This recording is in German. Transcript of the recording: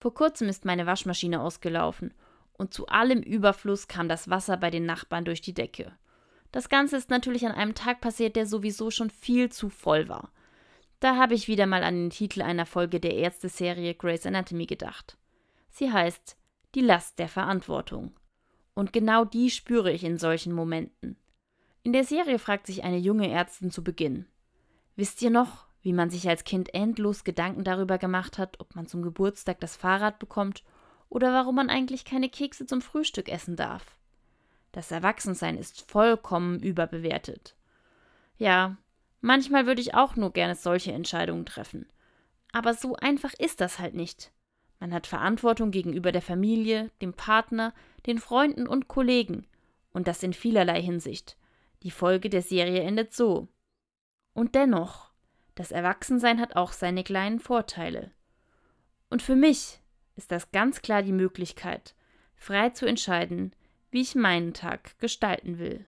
Vor kurzem ist meine Waschmaschine ausgelaufen und zu allem Überfluss kam das Wasser bei den Nachbarn durch die Decke. Das Ganze ist natürlich an einem Tag passiert, der sowieso schon viel zu voll war. Da habe ich wieder mal an den Titel einer Folge der Ärzte-Serie Grey's Anatomy gedacht. Sie heißt Die Last der Verantwortung. Und genau die spüre ich in solchen Momenten. In der Serie fragt sich eine junge Ärztin zu Beginn: Wisst ihr noch, wie man sich als Kind endlos Gedanken darüber gemacht hat, ob man zum Geburtstag das Fahrrad bekommt oder warum man eigentlich keine Kekse zum Frühstück essen darf? Das Erwachsensein ist vollkommen überbewertet. Ja, manchmal würde ich auch nur gerne solche Entscheidungen treffen. Aber so einfach ist das halt nicht. Man hat Verantwortung gegenüber der Familie, dem Partner, den Freunden und Kollegen. Und das in vielerlei Hinsicht. Die Folge der Serie endet so. Und dennoch, das Erwachsensein hat auch seine kleinen Vorteile. Und für mich ist das ganz klar die Möglichkeit, frei zu entscheiden, wie ich meinen Tag gestalten will.